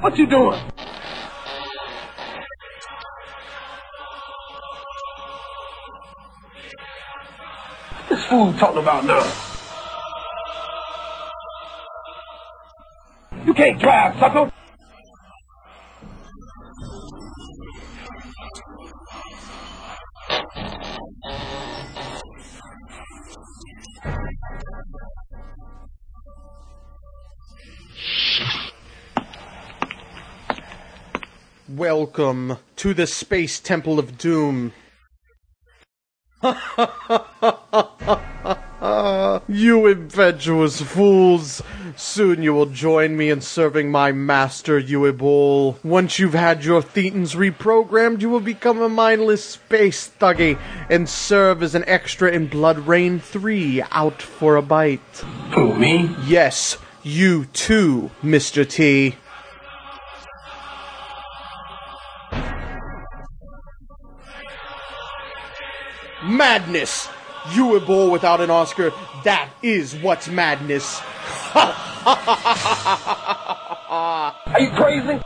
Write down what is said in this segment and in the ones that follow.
What you doing? What this fool talking about now? You can't drive, sucker. Welcome to the Space Temple of Doom. you impetuous fools! Soon you will join me in serving my master, Uwe Boll. Once you've had your thetans reprogrammed, you will become a mindless space thuggy and serve as an extra in BloodRayne 3 out for a bite. Who, me? Yes, you too, Mr. T. Madness! You a bull without an Oscar. That is what's madness. Are you crazy?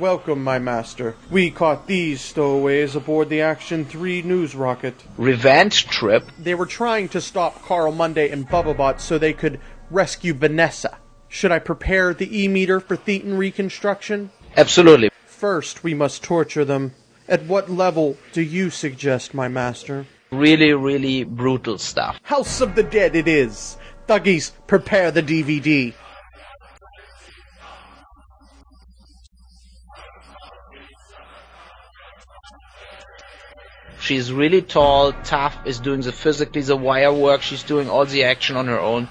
Welcome, my master. We caught these stowaways aboard the Action 3 news rocket. Revenge trip? They were trying to stop Carl Monday and Bubbabot so they could rescue Vanessa. Should I prepare the E-meter for Thetan reconstruction? Absolutely. First, we must torture them. At what level do you suggest, my master? Really, really brutal stuff. House of the Dead it is. Thuggies, prepare the DVD. She's really tall, tough, is doing the physically the wire work, she's doing all the action on her own.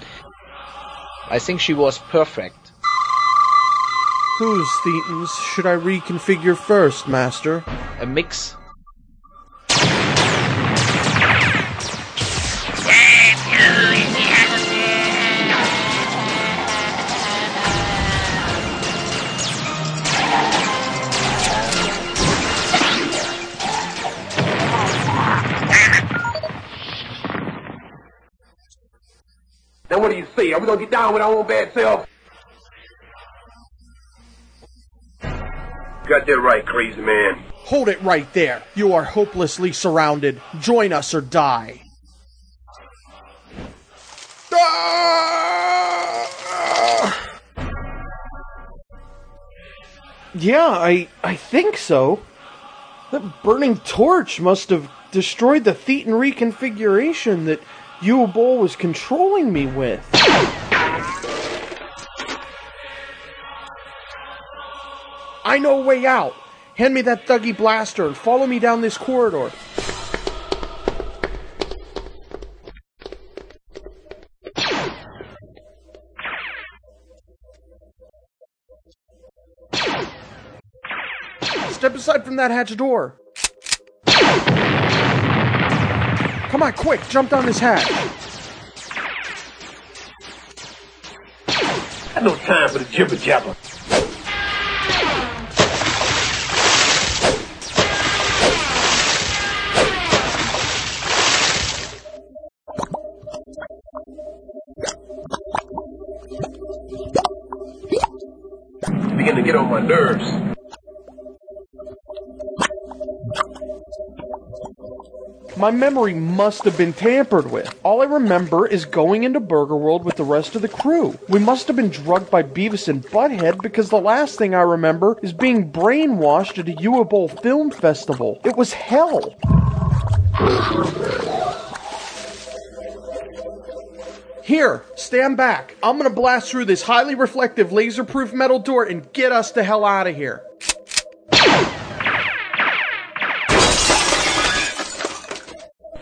I think she was perfect. Whose Thetans should I reconfigure first, master? A mix. Now what do you say? Are we gonna get down with our own bad self? Got that right, crazy man. Hold it right there. You are hopelessly surrounded. Join us or die. Ah! Yeah, I I think so. That burning torch must have destroyed the Thetan reconfiguration that Uwe Boll was controlling me with. I know a way out. Hand me that thuggy blaster and follow me down this corridor. Step aside from that hatch door. Come on, quick, jump down this hatch. Got no time for the jibber jabber. Begin to get on my nerves. My memory must have been tampered with. All I remember is going into Burger World with the rest of the crew. We must have been drugged by Beavis and Butthead because the last thing I remember is being brainwashed at a Uwe Boll Film Festival. It was hell. Here, stand back. I'm gonna blast through this highly reflective laser-proof metal door and get us the hell out of here.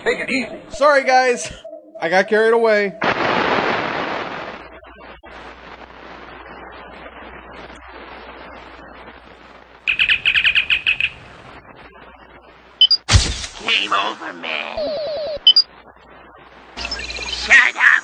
Take it easy. Sorry, guys. I got carried away. Game over, man. Torpedo. This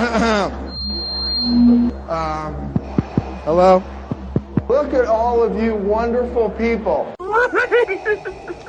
Um, hello? Look at all of you wonderful people.